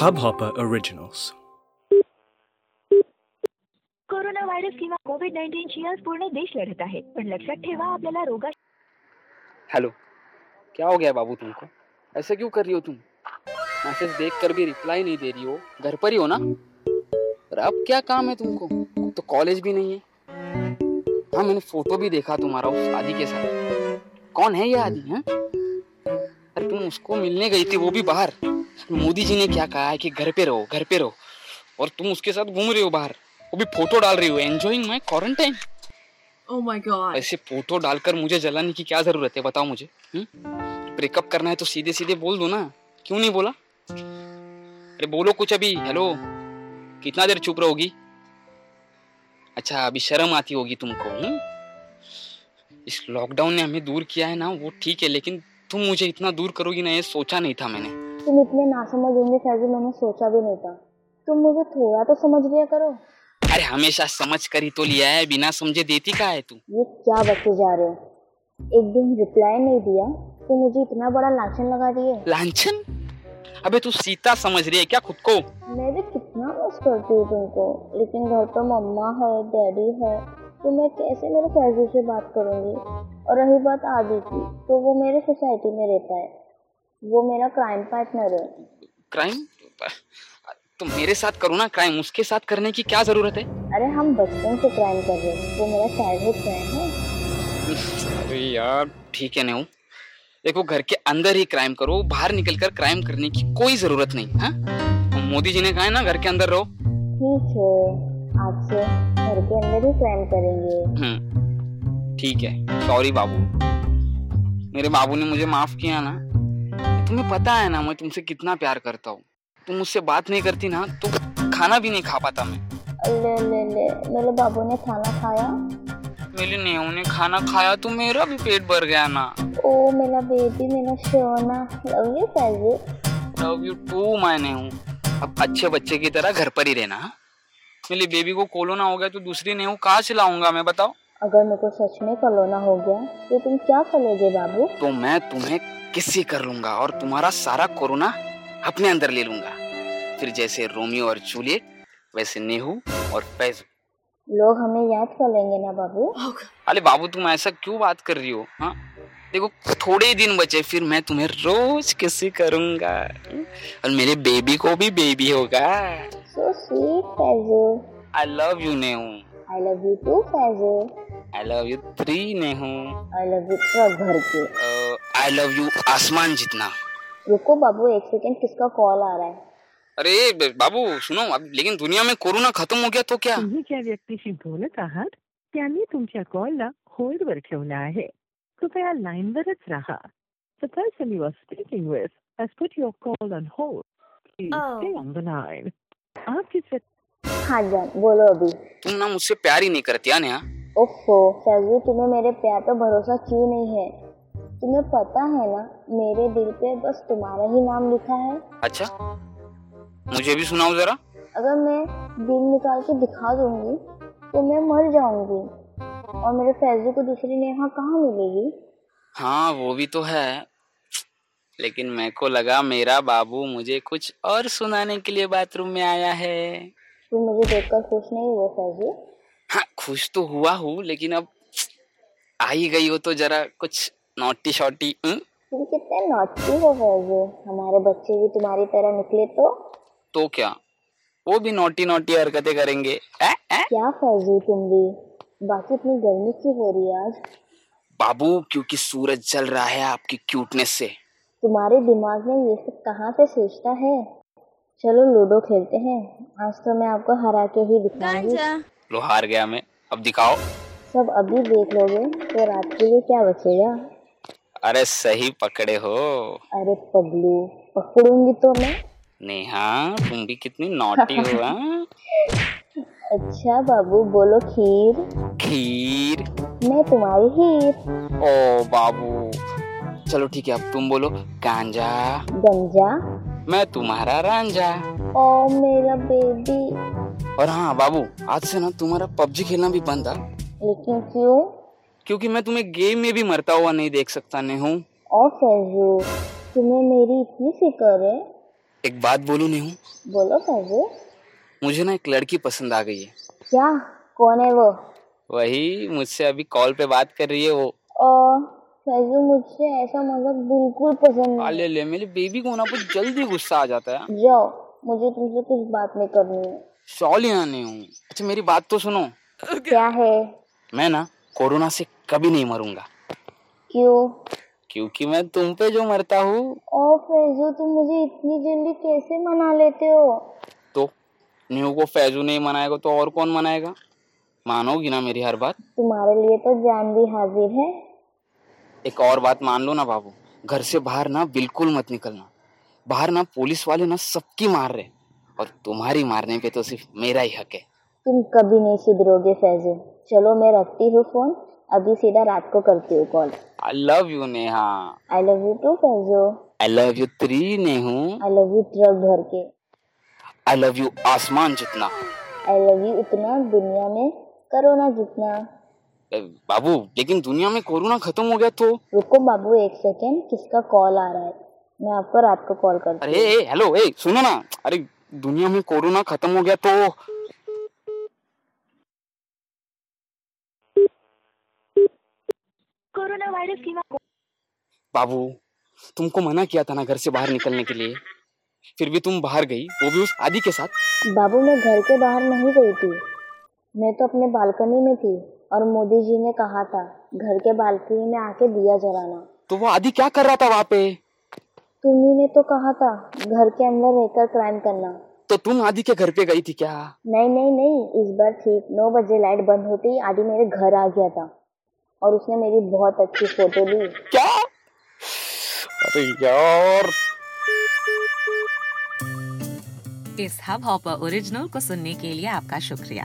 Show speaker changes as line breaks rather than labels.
Hubhopper Originals.
Corona virus किंवा COVID नाईन्टीनशी आज पूर्ण देश लढत आहे. पण लक्षात ठेवा आपल्याला रोगा
हेलो क्या हो गया बाबू तुमको? ऐसे क्यों कर रही हो तुम? मैसेज देख कर भी रिप्लाई नहीं दे रही हो। घर पर ही हो ना? और अब क्या काम है तुमको? तो कॉलेज भी नहीं है। हाँ मैंने फ़ोटो भी देखा तुम्हारा उस आदि के साथ। कौन है ये आदि है? अरे तुम उसको मिलने गई थी वो भी बाहर। मोदी जी ने क्या कहा है कि घर पे रहो घर पे रहो। और तुम उसके साथ घूम रहे हो बाहर। वो भी फ़ोटो डाल रही हो enjoying my quarantine
Oh my god.
ऐसे फ़ोटो डालकर मुझे जलाने की क्या ज़रूरत है बताओ मुझे ब्रेकअप करना है तो सीधे सीधे बोल दो ना। क्यों नहीं बोला? अरे बोलो कुछ अभी हेलो कितना देर चुप रहोगी? अच्छा अभी शर्म आती होगी तुमको हुँ? इस लॉकडाउन ने हमें दूर किया है ना वो ठीक है लेकिन तुम मुझे इतना दूर करोगी ना ये सोचा नहीं था मैंने।
तुम इतने नासमझ होंगे फैजल मैंने सोचा भी नहीं था। तुम मुझे थोड़ा तो समझ लिया करो।
अरे हमेशा समझ कर ही तो लिया है बिना समझे देती का है तू?
ये क्या बच्चे जा रहे हो? एक दिन रिप्लाई नहीं दिया तो मुझे इतना बड़ा लाछन लगा दिए।
लांछन? अबे तू सीता समझ रही है क्या खुद को?
मैं भी कितना मिस करती हूँ तुमको लेकिन घर पर मम्मा है डैडी है तो मैं कैसे मेरे फैजल से बात करूँगी? और रही बात आदि की तो वो मेरे सोसाइटी में रहता है। वो मेरा क्राइम पार्टनर है।
क्राइम तो मेरे साथ करो ना क्राइम उसके साथ करने की क्या ज़रूरत है?
अरे हम बचपन से क्राइम कर रहे हैं वो मेरा चाइल्डहुड फ्रेंड है।
अरे यार ठीक है नेहू देखो घर के अंदर ही क्राइम करो बाहर निकलकर क्राइम करने की कोई ज़रूरत नहीं हाँ? मोदी जी ने कहा है ना घर के अंदर रहो।
ठीक है आज से घर के अंदर ही क्राइम करेंगे।
हम्म ठीक है सॉरी बाबू। मेरे बाबू ने मुझे माफ़ किया ना। तुम्हें पता है ना मैं तुमसे कितना प्यार करता हूँ। तुम मुझसे बात नहीं करती ना तो खाना भी नहीं खा पाता मैं।
ले ले ले मेरे बाबू ने खाना खाया।
मेरी नेहू ने खाना खाया तो मेरा भी पेट भर गया ना।
ओ मेरा बेबी मेरा सोना love you Faizal
love you too my Nehu. अब अच्छे बच्चे की तरह घर पर ही रहना हाँ? मेरी बेबी को कोलोना हो गया तो दूसरी नेहू कहाँ से लाऊँगा मैं बताओ?
अगर मेरे को सच में कलोना हो गया तो तुम क्या करोगे बाबू?
तो मैं तुम्हें किसी कर लूँगा और तुम्हारा सारा कोरोना अपने अंदर ले लूँगा। फिर जैसे रोमियो और जूलियट वैसे नेहू और फैजू
लोग हमें याद कर लेंगे ना बाबू?
अरे बाबू तुम ऐसा क्यों बात कर रही हो हाँ? देखो थोड़े दिन बचे फिर मैं तुम्हें रोज किसी करूँगा। और मेरे बेबी को भी बेबी होगा।
So sweet Faizal
I love you Nehu.
I love you too
I love you three Nehu
I love you truck भर के।
आई लव यू आसमान जितना।
रुको बाबू एक सेकंड किसका कॉल आ रहा है?
अरे बाबू सुनो अब लेकिन दुनिया में कोरोना खत्म हो गया तो क्या?
तुम्ही ज्या व्यक्तीशी बोलत आहात त्यांनी तुमच्या कॉलला होल्डवर ठेवला आहे. कृपया लाईनवरच राहा. The person you are speaking with has put your call on hold. Please
Oh.
stay on the line. आप जिस व्यक्ति
हाँ जान बोलो अभी।
तुम ना मुझसे प्यार ही नहीं करती है नेहा
ओफो फैजल तुम्हें मेरे प्यार पर भरोसा क्यों नहीं है? तुम्हें पता है ना मेरे दिल पे बस तुम्हारा ही नाम लिखा है।
अच्छा मुझे भी सुनाओ जरा।
अगर मैं दिल निकाल के दिखा दूँगी तो मैं मर जाऊँगी। और मेरे फैजल को दूसरी नेहा कहाँ मिलेगी?
हाँ वो भी तो है। लेकिन मैं को लगा मेरा बाबू मुझे कुछ और सुनाने के लिए बाथरूम में आया है।
तुम मुझे देखकर खुश नहीं हुए फैजल
हाँ खुश तो हुआ हूँ लेकिन अब आ ही गई हो तो जरा कुछ नोटी शॉटी हम्म?
तुम कितने नॉटी हो फैजल हमारे बच्चे भी तुम्हारी तरह निकले तो?
तो क्या? वो भी नोटी नोटी हरकतें करेंगे ए, ए?
क्या फैजल तुम भी? बाकी इतनी गर्मी क्यों हो रही है आज?
बाबू क्योंकि सूरज जल रहा है आपकी क्यूटनेस से।
तुम्हारे दिमाग में ये सब कहाँ से सोचता है? चलो लूडो खेलते हैं। आज तो मैं आपको हरा के ही दिखाऊँगी.
लो हार गया मैं। अब दिखाओ।
सब अभी देख लोगे तो रात के लिए क्या बचेगा?
अरे सही पकड़े हो।
अरे पगलू पकड़ूँगी तो मैं।
नेहा तुम भी कितनी नोटी हो हाँ?
अच्छा बाबू बोलो खीर।
खीर?
मैं तुम्हारी हीर
ओ बाबू चलो ठीक है अब तुम बोलो गांजा।
गंजा।
मैं तुम्हारा रांझा।
ओ मेरा बेबी
और हाँ बाबू आज से ना तुम्हारा पबजी खेलना भी बंद था।
लेकिन क्यों?
क्योंकि मैं तुम्हें गेम में भी मरता हुआ नहीं देख सकता नहीं। हूँ
और फैजू तुम्हें मेरी इतनी फ़िक्र है?
एक बात बोलूँ नहीं? हूँ
बोलो फैजू
मुझे ना एक लड़की पसंद आ गई है।
क्या? कौन है वो?
वही मुझसे अभी कॉल पे बात कर रही है वो।
फैजू मुझसे ऐसा मज़ाक बिल्कुल पसंद नहीं।
ले ले मेरी बेबी को ना कुछ जल्दी गुस्सा आ जाता है।
जाओ मुझे तुमसे कुछ बात नहीं करनी है।
शॉल ही आने हूँ। अच्छा मेरी बात तो सुनो।
क्या है?
मैं ना कोरोना से कभी नहीं मरूँगा।
क्यों?
क्योंकि मैं तुम पे जो मरता हूँ।
ओ फैजू तुम मुझे इतनी जल्दी कैसे मना लेते हो?
तो न्यू को फैजू नहीं मनाएगा तो और कौन मनाएगा? मानोगी ना मेरी हर बात?
तुम्हारे लिए तो जान भी हाजिर है।
एक और बात मान लो ना बाबू। घर से बाहर ना बिल्कुल मत निकलना। बाहर ना पुलिस वाले ना सबकी मार रहे और तुम्हारी मारने पे तो सिर्फ़ मेरा ही हक है।
तुम कभी नहीं सुधरोगे फैजू चलो मैं रखती हूँ फ़ोन। अभी सीधा रात को करती हूँ call.
I love you Neha.
I love you too Faizu
I love you three Nehu.
I love you truck भर के।
आई लव यू आसमान जितना।
आई लव यू इतना दुनिया में कोरोना जितना।
बाबू लेकिन दुनिया में कोरोना खत्म हो गया तो?
रुको बाबू एक सेकेंड किसका कॉल आ रहा है? मैं आपको रात को कॉल करती
अरे हेलो ए सुनो ना। अरे दुनिया में कोरोना खत्म हो गया तो
कोरोना वायरस किंवा
बाबू तुमको मना किया था ना घर से बाहर निकलने के लिए? फिर भी तुम बाहर गई वो भी उस आदि के साथ?
बाबू मैं घर के बाहर नहीं गई थी। मैं तो अपने बालकनी में थी और मोदी जी ने कहा था घर के बालकनी में आके दिया जलाना।
तो वो आदि क्या कर रहा था वहाँ पे?
तुम्ही ने तो कहा था घर के अंदर रहकर क्राइम करना।
तो तुम आदि के घर पे गई थी क्या?
नहीं नहीं नहीं इस बार ठीक नौ बजे लाइट बंद होती ही आदि मेरे घर आ गया था। और उसने मेरी बहुत अच्छी फ़ोटो ली।
क्या? अरे यार।
इस हब हॉपर ओरिजिनल को सुनने के लिए आपका शुक्रिया।